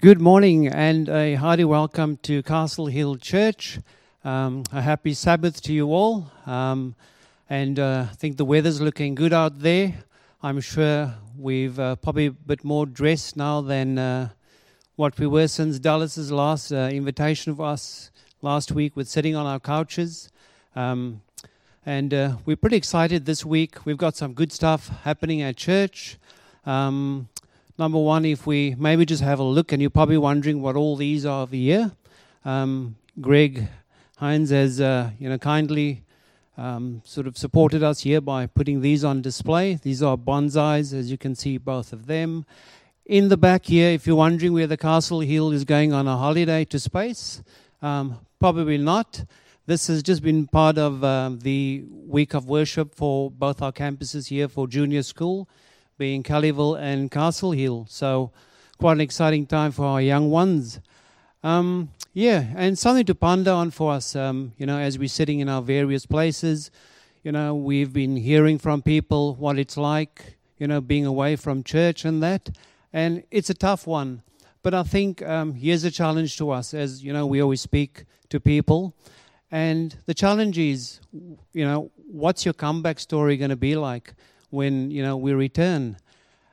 Good morning and a hearty welcome to Castle Hill Church. Um, a happy Sabbath to you all. Um, and uh, I think the weather's looking good out there. I'm sure we've uh, probably a bit more dressed now than uh, what we were since Dallas's last uh, invitation of us last week with sitting on our couches. Um, and uh, we're pretty excited this week. We've got some good stuff happening at church. Um, number one, if we maybe just have a look, and you're probably wondering what all these are over here. Um, Greg Hines has, uh, you know, kindly um, sort of supported us here by putting these on display. These are bonsais, as you can see, both of them. In the back here, if you're wondering where the Castle Hill is going on a holiday to space, um, probably not. This has just been part of uh, the week of worship for both our campuses here for junior school being Kellyville and Castle Hill. So, quite an exciting time for our young ones. Um, yeah, and something to ponder on for us, um, you know, as we're sitting in our various places. You know, we've been hearing from people what it's like, you know, being away from church and that. And it's a tough one. But I think um, here's a challenge to us, as, you know, we always speak to people. And the challenge is, you know, what's your comeback story going to be like? When you know we return.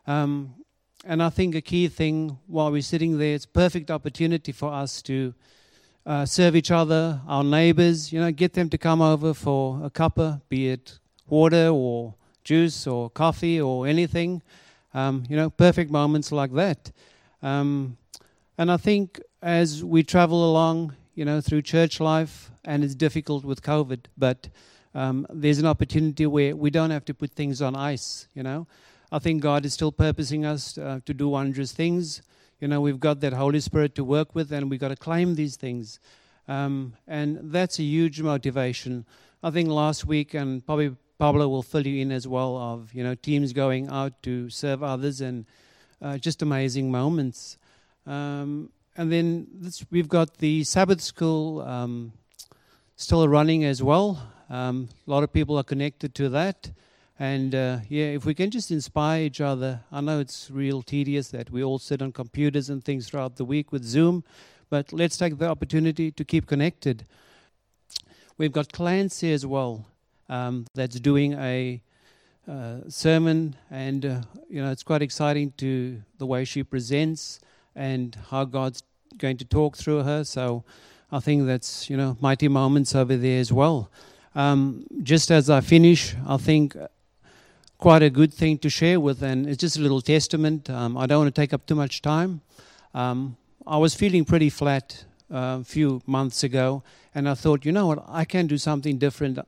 Um, and I think a key thing while we're sitting there, it's perfect opportunity for us to uh, serve each other, our neighbors. You know, get them to come over for a cuppa, be it water or juice or coffee or anything. Um, you know, perfect moments like that. Um, and I think as we travel along, you know, through church life, and it's difficult with COVID, but um, there's an opportunity where we don't have to put things on ice, you know. I think God is still purposing us uh, to do wondrous things. You know, we've got that Holy Spirit to work with, and we've got to claim these things. Um, and that's a huge motivation. I think last week, and probably Pablo will fill you in as well, of, you know, teams going out to serve others and uh, just amazing moments. Um, and then this, we've got the Sabbath school um, still running as well. Um, a lot of people are connected to that. And uh, yeah, if we can just inspire each other, I know it's real tedious that we all sit on computers and things throughout the week with Zoom, but let's take the opportunity to keep connected. We've got Clancy as well um, that's doing a uh, sermon, and uh, you know it's quite exciting to the way she presents and how God's going to talk through her. So I think that's you know mighty moments over there as well. Um, just as I finish, I think quite a good thing to share with, and it's just a little testament. Um, I don't want to take up too much time. Um, I was feeling pretty flat uh, a few months ago, and I thought, you know what, I can do something different.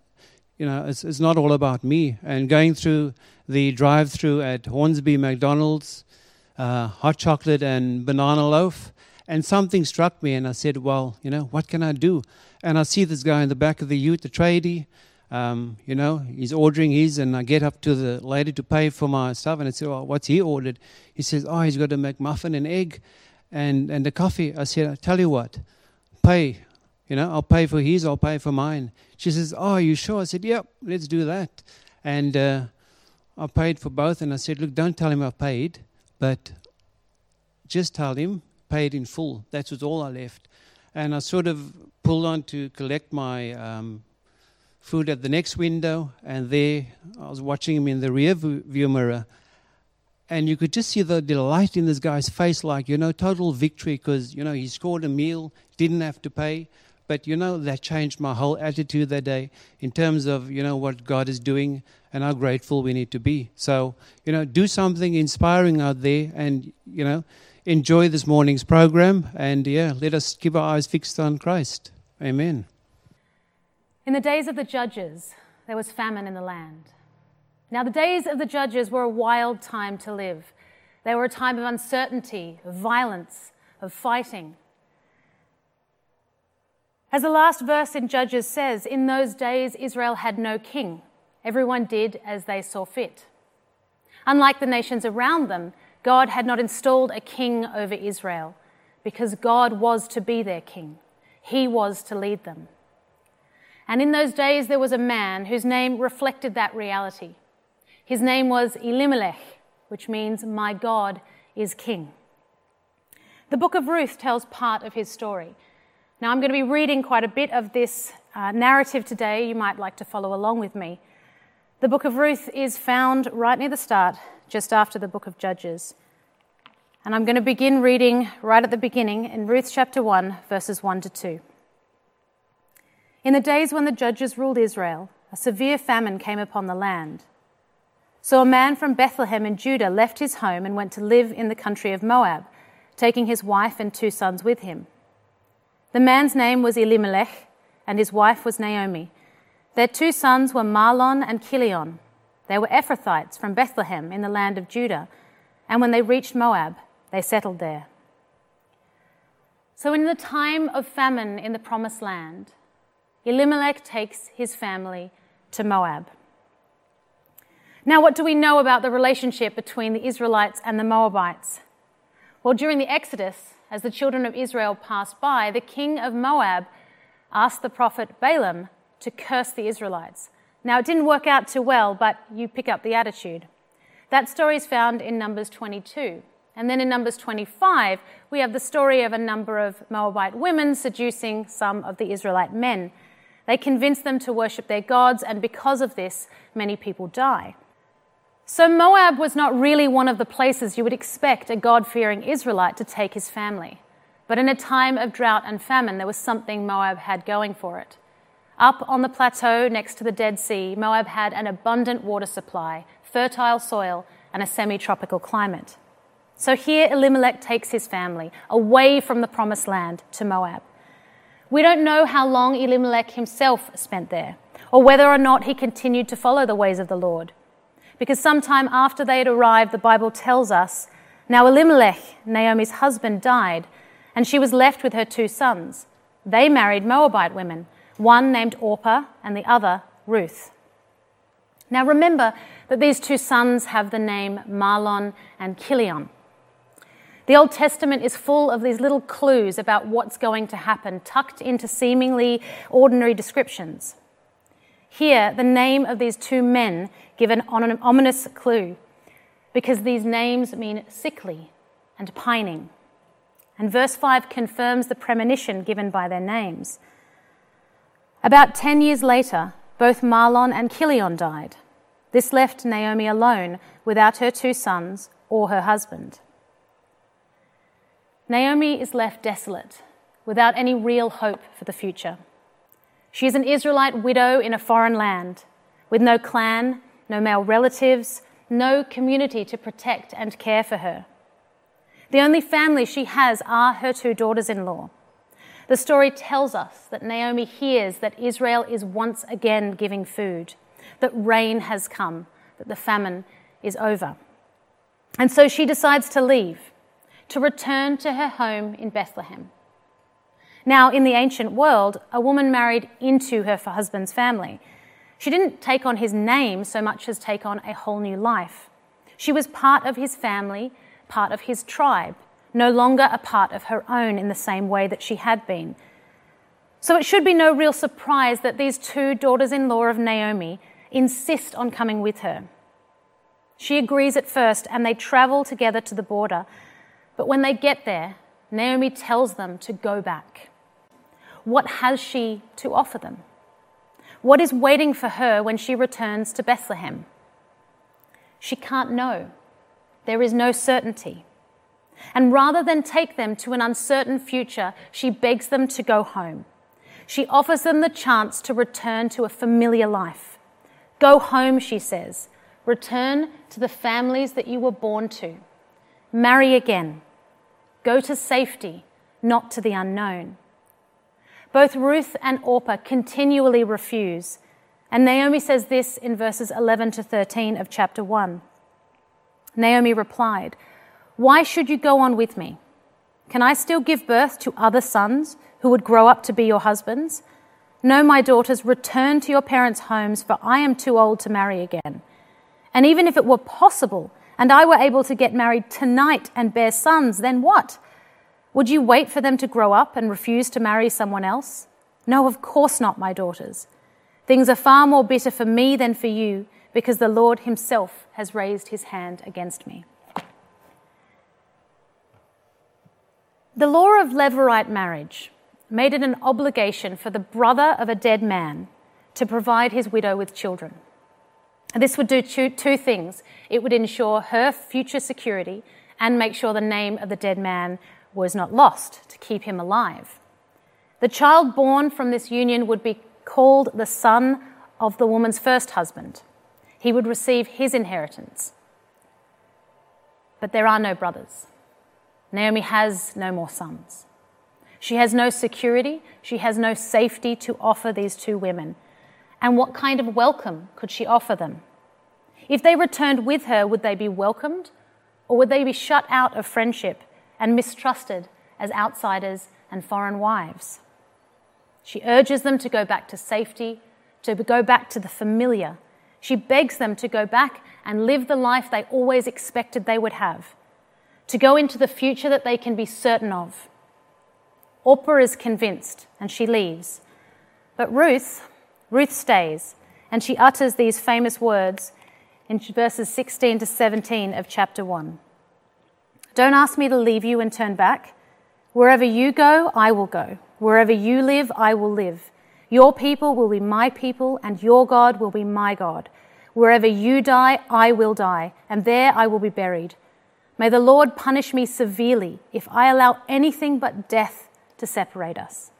You know, it's, it's not all about me. And going through the drive-through at Hornsby McDonald's, uh, hot chocolate and banana loaf, and something struck me, and I said, well, you know, what can I do? And I see this guy in the back of the ute, the tradie. Um, you know, he's ordering his, and I get up to the lady to pay for my stuff, and I said, "Well, what's he ordered?" He says, "Oh, he's got a McMuffin and egg, and and a coffee." I said, "I tell you what, pay. You know, I'll pay for his, I'll pay for mine." She says, "Oh, are you sure?" I said, "Yep, let's do that." And uh, I paid for both, and I said, "Look, don't tell him I've paid, but just tell him paid in full. That was all I left." And I sort of pulled on to collect my um, food at the next window, and there I was watching him in the rear view mirror. And you could just see the delight in this guy's face, like, you know, total victory because, you know, he scored a meal, didn't have to pay. But, you know, that changed my whole attitude that day in terms of, you know, what God is doing and how grateful we need to be. So, you know, do something inspiring out there and, you know, enjoy this morning's program. And, yeah, let us keep our eyes fixed on Christ. Amen. In the days of the judges, there was famine in the land. Now, the days of the judges were a wild time to live. They were a time of uncertainty, of violence, of fighting. As the last verse in Judges says, in those days Israel had no king. Everyone did as they saw fit. Unlike the nations around them, God had not installed a king over Israel because God was to be their king. He was to lead them. And in those days, there was a man whose name reflected that reality. His name was Elimelech, which means, My God is King. The book of Ruth tells part of his story. Now, I'm going to be reading quite a bit of this uh, narrative today. You might like to follow along with me. The book of Ruth is found right near the start, just after the book of Judges. And I'm going to begin reading right at the beginning in Ruth chapter 1, verses 1 to 2. In the days when the judges ruled Israel, a severe famine came upon the land. So a man from Bethlehem in Judah left his home and went to live in the country of Moab, taking his wife and two sons with him. The man's name was Elimelech, and his wife was Naomi. Their two sons were Mahlon and Chilion. They were Ephrathites from Bethlehem in the land of Judah, and when they reached Moab, they settled there. So, in the time of famine in the Promised Land, Elimelech takes his family to Moab. Now, what do we know about the relationship between the Israelites and the Moabites? Well, during the Exodus, as the children of Israel passed by, the king of Moab asked the prophet Balaam to curse the Israelites. Now, it didn't work out too well, but you pick up the attitude. That story is found in Numbers 22. And then in Numbers 25, we have the story of a number of Moabite women seducing some of the Israelite men. They convince them to worship their gods, and because of this, many people die. So, Moab was not really one of the places you would expect a God fearing Israelite to take his family. But in a time of drought and famine, there was something Moab had going for it. Up on the plateau next to the Dead Sea, Moab had an abundant water supply, fertile soil, and a semi tropical climate. So here Elimelech takes his family away from the promised land to Moab. We don't know how long Elimelech himself spent there, or whether or not he continued to follow the ways of the Lord because sometime after they had arrived, the Bible tells us now Elimelech, Naomi's husband, died, and she was left with her two sons. They married Moabite women, one named Orpah and the other Ruth. Now remember that these two sons have the name Mahlon and Chilion. The Old Testament is full of these little clues about what's going to happen, tucked into seemingly ordinary descriptions. Here, the name of these two men give an ominous clue because these names mean sickly and pining. And verse 5 confirms the premonition given by their names. About 10 years later, both Mahlon and Chilion died. This left Naomi alone without her two sons or her husband. Naomi is left desolate, without any real hope for the future. She is an Israelite widow in a foreign land, with no clan, no male relatives, no community to protect and care for her. The only family she has are her two daughters in law. The story tells us that Naomi hears that Israel is once again giving food, that rain has come, that the famine is over. And so she decides to leave, to return to her home in Bethlehem. Now, in the ancient world, a woman married into her husband's family. She didn't take on his name so much as take on a whole new life. She was part of his family, part of his tribe, no longer a part of her own in the same way that she had been. So it should be no real surprise that these two daughters in law of Naomi insist on coming with her. She agrees at first, and they travel together to the border. But when they get there, Naomi tells them to go back. What has she to offer them? What is waiting for her when she returns to Bethlehem? She can't know. There is no certainty. And rather than take them to an uncertain future, she begs them to go home. She offers them the chance to return to a familiar life. Go home, she says. Return to the families that you were born to. Marry again. Go to safety, not to the unknown. Both Ruth and Orpah continually refuse. And Naomi says this in verses 11 to 13 of chapter 1. Naomi replied, Why should you go on with me? Can I still give birth to other sons who would grow up to be your husbands? No, my daughters, return to your parents' homes, for I am too old to marry again. And even if it were possible, and I were able to get married tonight and bear sons, then what? Would you wait for them to grow up and refuse to marry someone else? No, of course not, my daughters. Things are far more bitter for me than for you, because the Lord Himself has raised His hand against me. The law of levirate marriage made it an obligation for the brother of a dead man to provide his widow with children. This would do two, two, things it would ensure her future security and make sure the name of the dead man was not lost to keep him alive. The child born from this union would be called the son of the woman's first husband. He would receive his inheritance. But there are no brothers. Naomi has no more sons. She has no security, she has no safety to offer these two women. And what kind of welcome could she offer them? If they returned with her, would they be welcomed or would they be shut out of friendship and mistrusted as outsiders and foreign wives? She urges them to go back to safety, to go back to the familiar. She begs them to go back and live the life they always expected they would have, to go into the future that they can be certain of. Orpah is convinced and she leaves. But Ruth, Ruth stays and she utters these famous words in verses 16 to 17 of chapter 1. Don't ask me to leave you and turn back. Wherever you go, I will go. Wherever you live, I will live. Your people will be my people, and your God will be my God. Wherever you die, I will die, and there I will be buried. May the Lord punish me severely if I allow anything but death to separate us.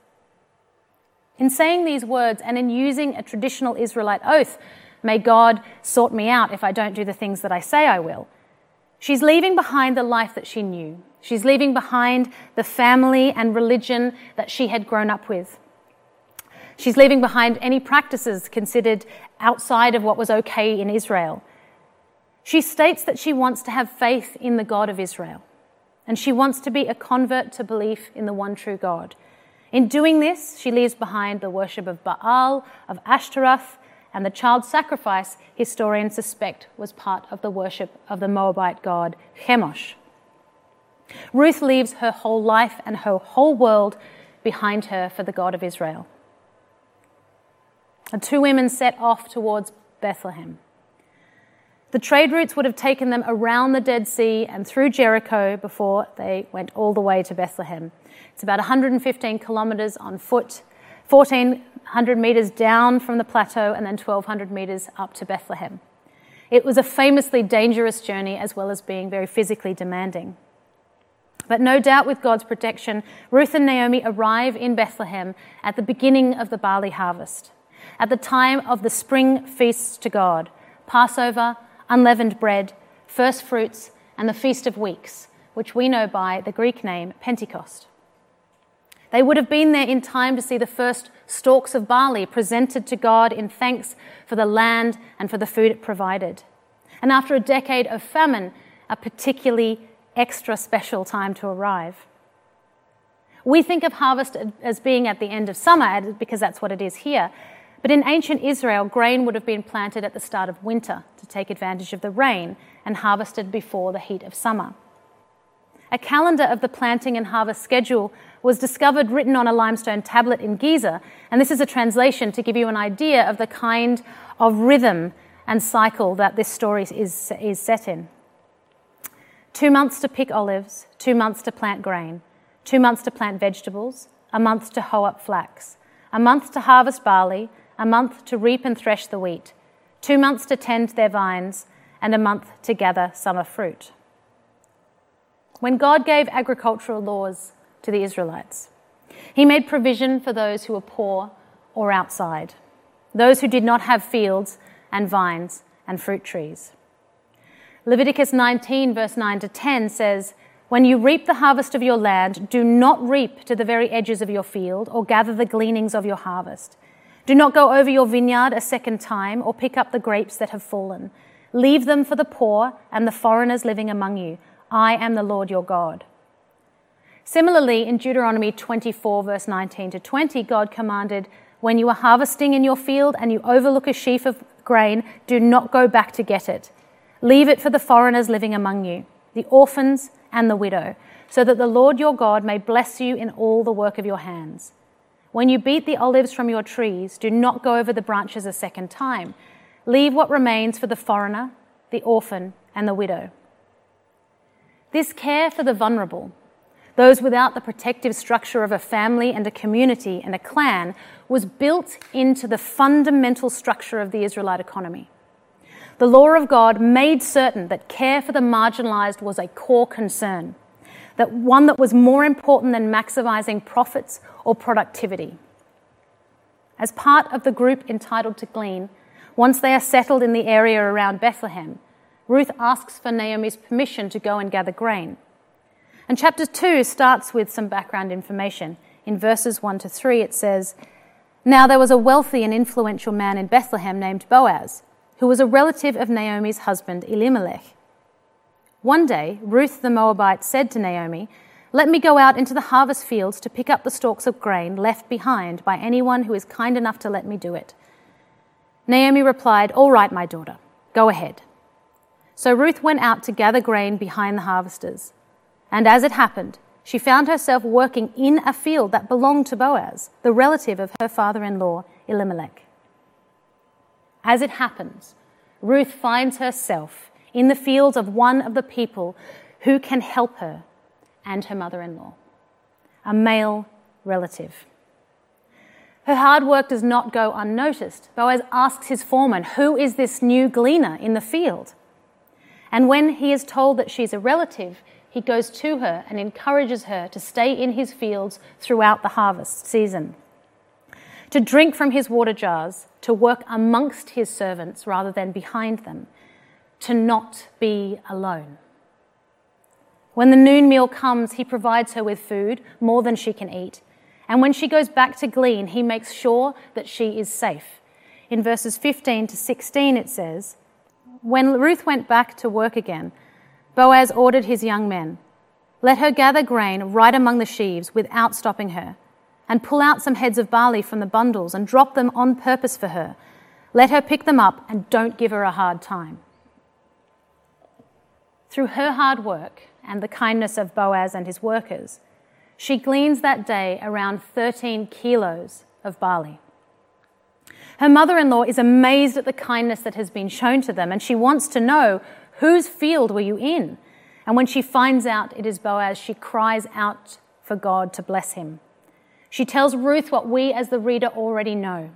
In saying these words and in using a traditional Israelite oath, May God sort me out if I don't do the things that I say I will. She's leaving behind the life that she knew. She's leaving behind the family and religion that she had grown up with. She's leaving behind any practices considered outside of what was okay in Israel. She states that she wants to have faith in the God of Israel, and she wants to be a convert to belief in the one true God. In doing this, she leaves behind the worship of Baal, of Ashtaroth, and the child sacrifice, historians suspect, was part of the worship of the Moabite god Chemosh. Ruth leaves her whole life and her whole world behind her for the God of Israel. The two women set off towards Bethlehem. The trade routes would have taken them around the Dead Sea and through Jericho before they went all the way to Bethlehem. It's about 115 kilometres on foot, 1,400 metres down from the plateau and then 1,200 metres up to Bethlehem. It was a famously dangerous journey as well as being very physically demanding. But no doubt, with God's protection, Ruth and Naomi arrive in Bethlehem at the beginning of the barley harvest, at the time of the spring feasts to God Passover, unleavened bread, first fruits, and the Feast of Weeks, which we know by the Greek name Pentecost. They would have been there in time to see the first stalks of barley presented to God in thanks for the land and for the food it provided. And after a decade of famine, a particularly extra special time to arrive. We think of harvest as being at the end of summer because that's what it is here. But in ancient Israel, grain would have been planted at the start of winter to take advantage of the rain and harvested before the heat of summer. A calendar of the planting and harvest schedule was discovered written on a limestone tablet in Gezer, and this is a translation to give you an idea of the kind of rhythm and cycle that this story is, is set in. Two months to pick olives, two months to plant grain, two months to plant vegetables, a month to hoe up flax, a month to harvest barley, a month to reap and thresh the wheat, two months to tend their vines, and a month to gather summer fruit when God gave agricultural laws to the Israelites. He made provision for those who were poor or outside, those who did not have fields and vines and fruit trees. Leviticus 19, verse 9 to 10 says, When you reap the harvest of your land, do not reap to the very edges of your field or gather the gleanings of your harvest. Do not go over your vineyard a second time or pick up the grapes that have fallen. Leave them for the poor and the foreigners living among you I am the Lord your God. Similarly, in Deuteronomy 24, verse 19 to 20, God commanded, When you are harvesting in your field and you overlook a sheaf of grain, do not go back to get it. Leave it for the foreigners living among you, the orphans and the widow, so that the Lord your God may bless you in all the work of your hands. When you beat the olives from your trees, do not go over the branches a second time. Leave what remains for the foreigner, the orphan, and the widow. This care for the vulnerable, those without the protective structure of a family and a community and a clan, was built into the fundamental structure of the Israelite economy. The law of God made certain that care for the marginalized was a core concern, that one that was more important than maximizing profits or productivity. As part of the group entitled to glean, once they are settled in the area around Bethlehem, Ruth asks for Naomi's permission to go and gather grain. And chapter 2 starts with some background information. In verses 1 to 3, it says, Now there was a wealthy and influential man in Bethlehem named Boaz who was a relative of Naomi's husband Elimelech. One day, Ruth the Moabite said to Naomi, Let me go out into the harvest fields to pick up the stalks of grain left behind by anyone who is kind enough to let me do it. Naomi replied, All right, my daughter, go ahead. So Ruth went out to gather grain behind the harvesters. And as it happened, she found herself working in a field that belonged to Boaz, the relative of her father in law, Elimelech. As it happens, Ruth finds herself in the fields of one of the people who can help her and her mother in law, a male relative. Her hard work does not go unnoticed. Boaz asks his foreman, Who is this new gleaner in the field? And when he is told that she's a relative, he goes to her and encourages her to stay in his fields throughout the harvest season to drink from his water jars, to work amongst his servants rather than behind them, to not be alone. When the noon meal comes, he provides her with food, more than she can eat. And when she goes back to glean, he makes sure that she is safe. In verses 15 to 16, it says, When Ruth went back to work again, Boaz ordered his young men, Let her gather grain right among the sheaves without stopping her and pull out some heads of barley from the bundles and drop them on purpose for her. Let her pick them up and don't give her a hard time. Through her hard work and the kindness of Boaz and his workers, she gleans that day around 13 kilos of barley. Her mother in law is amazed at the kindness that has been shown to them, and she wants to know whose field were you in? And when she finds out it is Boaz, she cries out for God to bless him. She tells Ruth what we as the reader already know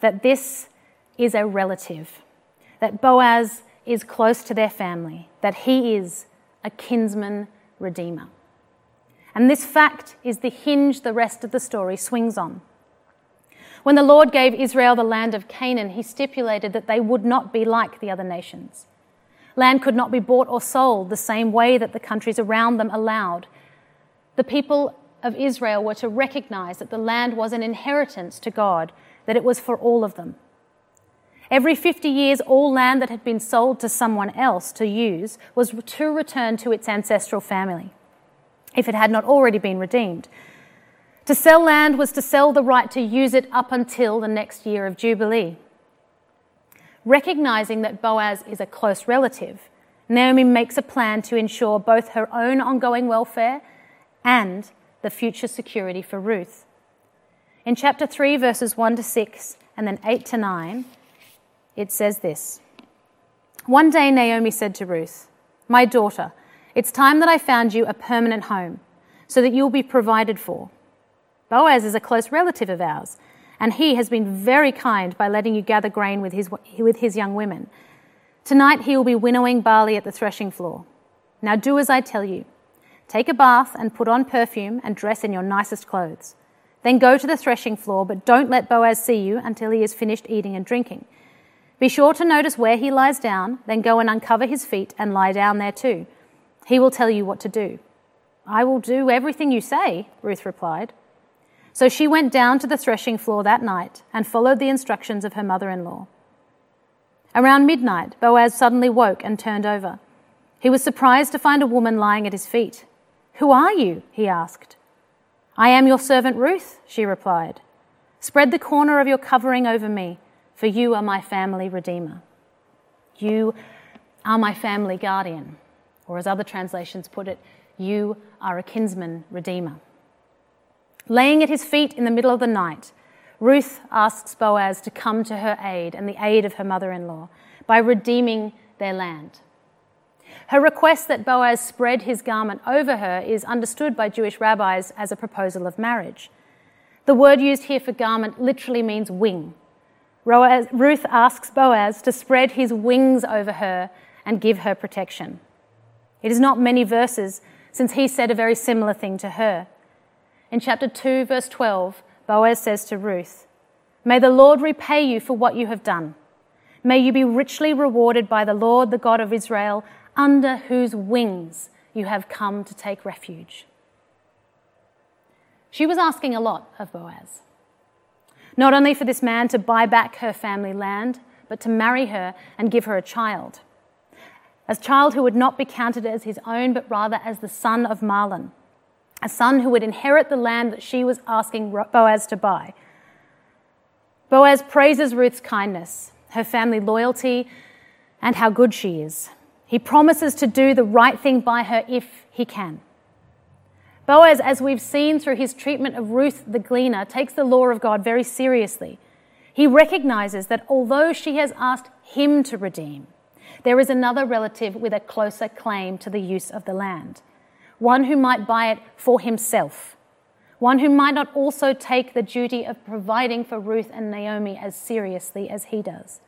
that this is a relative, that Boaz is close to their family, that he is a kinsman redeemer. And this fact is the hinge the rest of the story swings on. When the Lord gave Israel the land of Canaan, he stipulated that they would not be like the other nations. Land could not be bought or sold the same way that the countries around them allowed. The people of Israel were to recognize that the land was an inheritance to God, that it was for all of them. Every 50 years, all land that had been sold to someone else to use was to return to its ancestral family, if it had not already been redeemed. To sell land was to sell the right to use it up until the next year of Jubilee. Recognizing that Boaz is a close relative, Naomi makes a plan to ensure both her own ongoing welfare and the future security for Ruth. In chapter 3, verses 1 to 6, and then 8 to 9, it says this One day Naomi said to Ruth, My daughter, it's time that I found you a permanent home, so that you'll be provided for. Boaz is a close relative of ours, and he has been very kind by letting you gather grain with his, with his young women. Tonight he will be winnowing barley at the threshing floor. Now do as I tell you. Take a bath and put on perfume and dress in your nicest clothes. Then go to the threshing floor, but don't let Boaz see you until he has finished eating and drinking. Be sure to notice where he lies down, then go and uncover his feet and lie down there too. He will tell you what to do. I will do everything you say, Ruth replied. So she went down to the threshing floor that night and followed the instructions of her mother in law. Around midnight, Boaz suddenly woke and turned over. He was surprised to find a woman lying at his feet. Who are you? he asked. I am your servant Ruth, she replied. Spread the corner of your covering over me, for you are my family redeemer. You are my family guardian, or as other translations put it, you are a kinsman redeemer. Laying at his feet in the middle of the night, Ruth asks Boaz to come to her aid and the aid of her mother in law by redeeming their land. Her request that Boaz spread his garment over her is understood by Jewish rabbis as a proposal of marriage. The word used here for garment literally means wing. Ruth asks Boaz to spread his wings over her and give her protection. It is not many verses since he said a very similar thing to her. In chapter 2, verse 12, Boaz says to Ruth, May the Lord repay you for what you have done. May you be richly rewarded by the Lord, the God of Israel, under whose wings you have come to take refuge. She was asking a lot of Boaz. Not only for this man to buy back her family land, but to marry her and give her a child. A child who would not be counted as his own, but rather as the son of Mahlon, a son who would inherit the land that she was asking Boaz to buy. Boaz praises Ruth's kindness, her family loyalty, and how good she is. He promises to do the right thing by her if he can. Boaz, as we've seen through his treatment of Ruth the gleaner, takes the law of God very seriously. He recognizes that although she has asked him to redeem, there is another relative with a closer claim to the use of the land, one who might buy it for himself, one who might not also take the duty of providing for Ruth and Naomi as seriously as he does.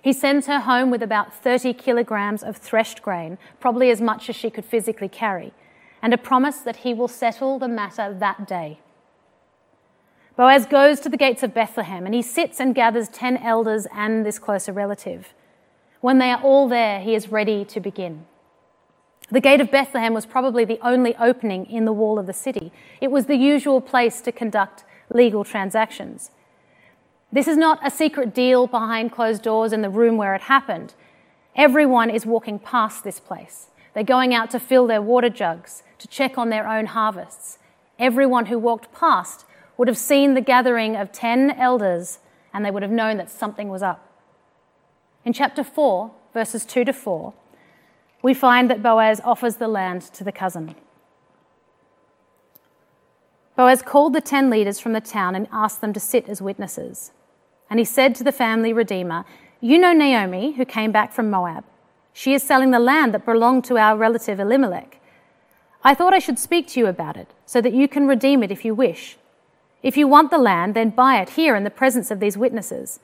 He sends her home with about 30 kilograms of threshed grain, probably as much as she could physically carry and a promise that he will settle the matter that day. Boaz goes to the gates of Bethlehem and he sits and gathers 10 elders and this closer relative. When they are all there, he is ready to begin. The gate of Bethlehem was probably the only opening in the wall of the city. It was the usual place to conduct legal transactions. This is not a secret deal behind closed doors in the room where it happened. Everyone is walking past this place. They're going out to fill their water jugs to check on their own harvests. Everyone who walked past would have seen the gathering of 10 elders and they would have known that something was up. In chapter 4, verses 2 to 4, we find that Boaz offers the land to the cousin. Boaz called the 10 leaders from the town and asked them to sit as witnesses. And he said to the family redeemer, You know Naomi, who came back from Moab. She is selling the land that belonged to our relative Elimelech. I thought I should speak to you about it, so that you can redeem it if you wish. If you want the land, then buy it here in the presence of these witnesses.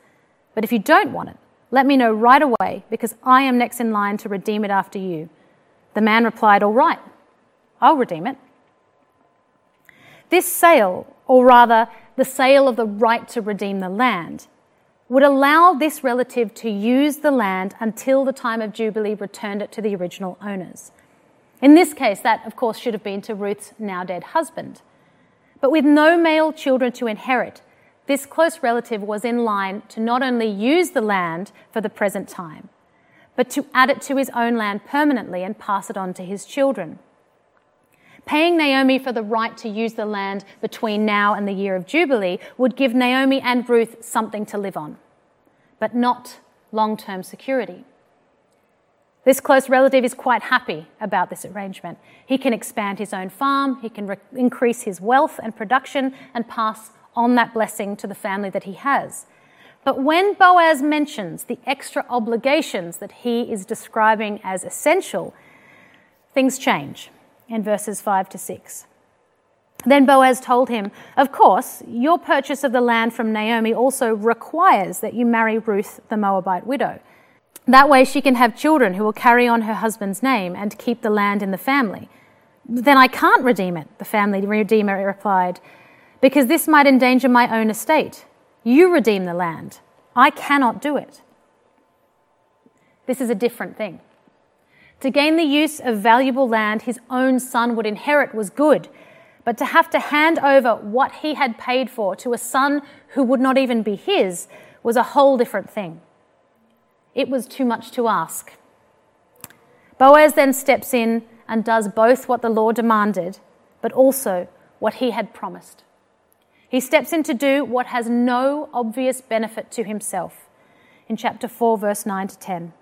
But if you don't want it, let me know right away, because I am next in line to redeem it after you. The man replied, All right, I'll redeem it. This sale, or rather, the sale of the right to redeem the land, would allow this relative to use the land until the time of Jubilee returned it to the original owners. In this case, that, of course, should have been to Ruth's now dead husband. But with no male children to inherit, this close relative was in line to not only use the land for the present time, but to add it to his own land permanently and pass it on to his children. Paying Naomi for the right to use the land between now and the year of Jubilee would give Naomi and Ruth something to live on, but not long term security. This close relative is quite happy about this arrangement. He can expand his own farm, he can re- increase his wealth and production, and pass on that blessing to the family that he has. But when Boaz mentions the extra obligations that he is describing as essential, things change in verses 5 to 6. Then Boaz told him, Of course, your purchase of the land from Naomi also requires that you marry Ruth, the Moabite widow. That way she can have children who will carry on her husband's name and keep the land in the family. Then I can't redeem it, the family redeemer replied, because this might endanger my own estate. You redeem the land. I cannot do it. This is a different thing. To gain the use of valuable land his own son would inherit was good, but to have to hand over what he had paid for to a son who would not even be his was a whole different thing. It was too much to ask. Boaz then steps in and does both what the law demanded, but also what he had promised. He steps in to do what has no obvious benefit to himself. In chapter 4, verse 9 to 10.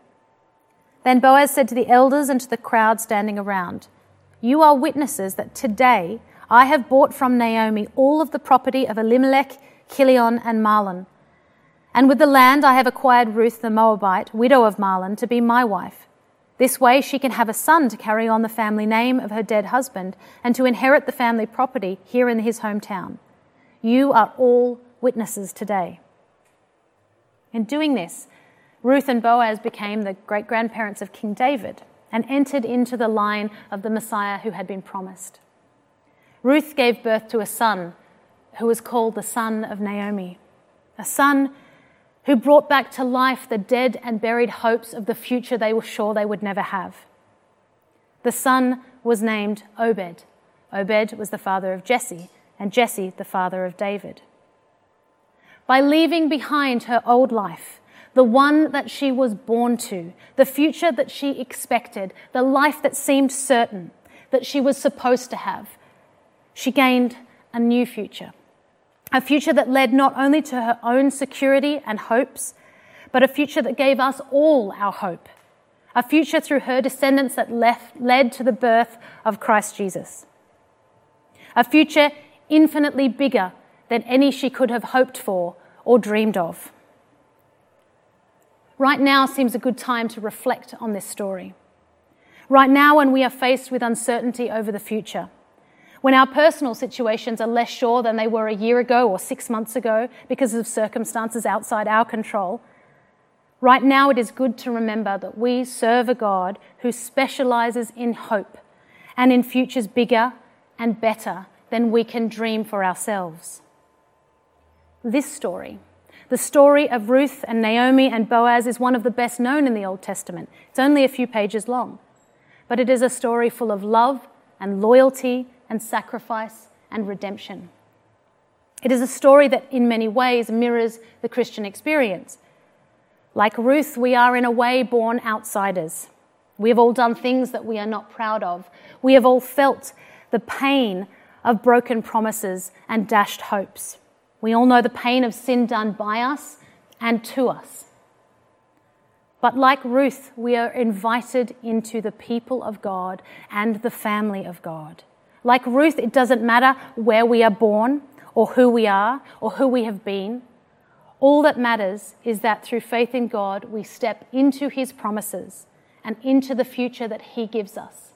Then Boaz said to the elders and to the crowd standing around, You are witnesses that today I have bought from Naomi all of the property of Elimelech, Chilion, and Mahlon and with the land I have acquired Ruth the Moabite, widow of Mahlon, to be my wife. This way, she can have a son to carry on the family name of her dead husband and to inherit the family property here in his hometown. You are all witnesses today. In doing this, Ruth and Boaz became the great grandparents of King David and entered into the line of the Messiah who had been promised. Ruth gave birth to a son who was called the son of Naomi, a son who brought back to life the dead and buried hopes of the future they were sure they would never have. The son was named Obed. Obed was the father of Jesse, and Jesse the father of David. By leaving behind her old life, the one that she was born to, the future that she expected, the life that seemed certain, that she was supposed to have, she gained a new future a future that led not only to her own security and hopes, but a future that gave us all our hope, a future through her descendants that left, led to the birth of Christ Jesus, a future infinitely bigger than any she could have hoped for or dreamed of. Right now seems a good time to reflect on this story. Right now, when we are faced with uncertainty over the future, when our personal situations are less sure than they were a year ago or six months ago because of circumstances outside our control. Right now, it is good to remember that we serve a God who specializes in hope and in futures bigger and better than we can dream for ourselves. This story, the story of Ruth and Naomi and Boaz, is one of the best known in the Old Testament. It's only a few pages long, but it is a story full of love and loyalty and sacrifice and redemption. It is a story that, in many ways, mirrors the Christian experience. Like Ruth, we are in a way born outsiders. We have all done things that we are not proud of. We have all felt the pain of broken promises and dashed hopes. We all know the pain of sin done by us and to us. But like Ruth, we are invited into the people of God and the family of God. Like Ruth, it doesn't matter where we are born or who we are or who we have been. All that matters is that through faith in God, we step into his promises and into the future that he gives us.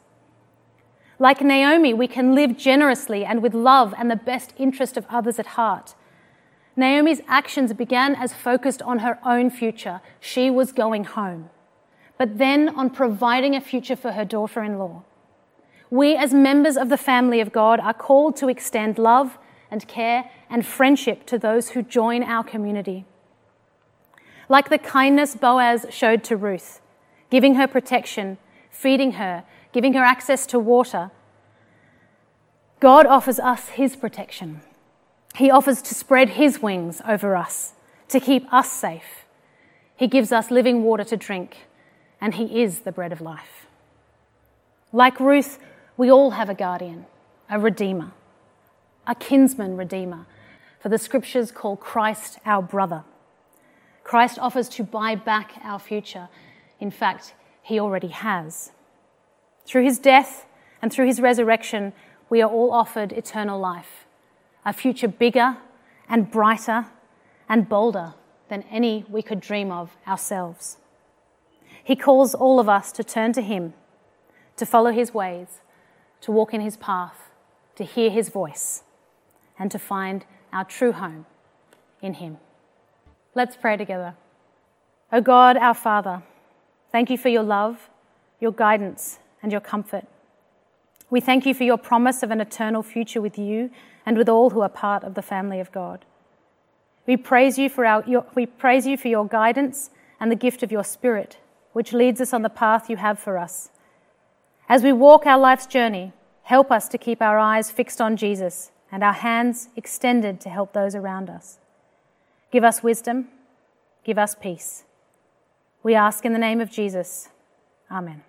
Like Naomi, we can live generously and with love and the best interest of others at heart. Naomi's actions began as focused on her own future. She was going home. But then on providing a future for her daughter in law. We, as members of the family of God, are called to extend love and care and friendship to those who join our community. Like the kindness Boaz showed to Ruth, giving her protection, feeding her, giving her access to water, God offers us his protection. He offers to spread his wings over us, to keep us safe. He gives us living water to drink, and he is the bread of life. Like Ruth, we all have a guardian, a redeemer, a kinsman redeemer, for the scriptures call Christ our brother. Christ offers to buy back our future. In fact, he already has. Through his death and through his resurrection, we are all offered eternal life, a future bigger and brighter and bolder than any we could dream of ourselves. He calls all of us to turn to him, to follow his ways, to walk in his path, to hear his voice, and to find our true home in him. Let's pray together. O God, our Father, thank you for your love, your guidance, and your comfort. We thank you for your promise of an eternal future with you and with all who are part of the family of God. We praise you for, our, your, we praise you for your guidance and the gift of your Spirit, which leads us on the path you have for us. As we walk our life's journey, help us to keep our eyes fixed on Jesus and our hands extended to help those around us. Give us wisdom, give us peace. We ask in the name of Jesus. Amen.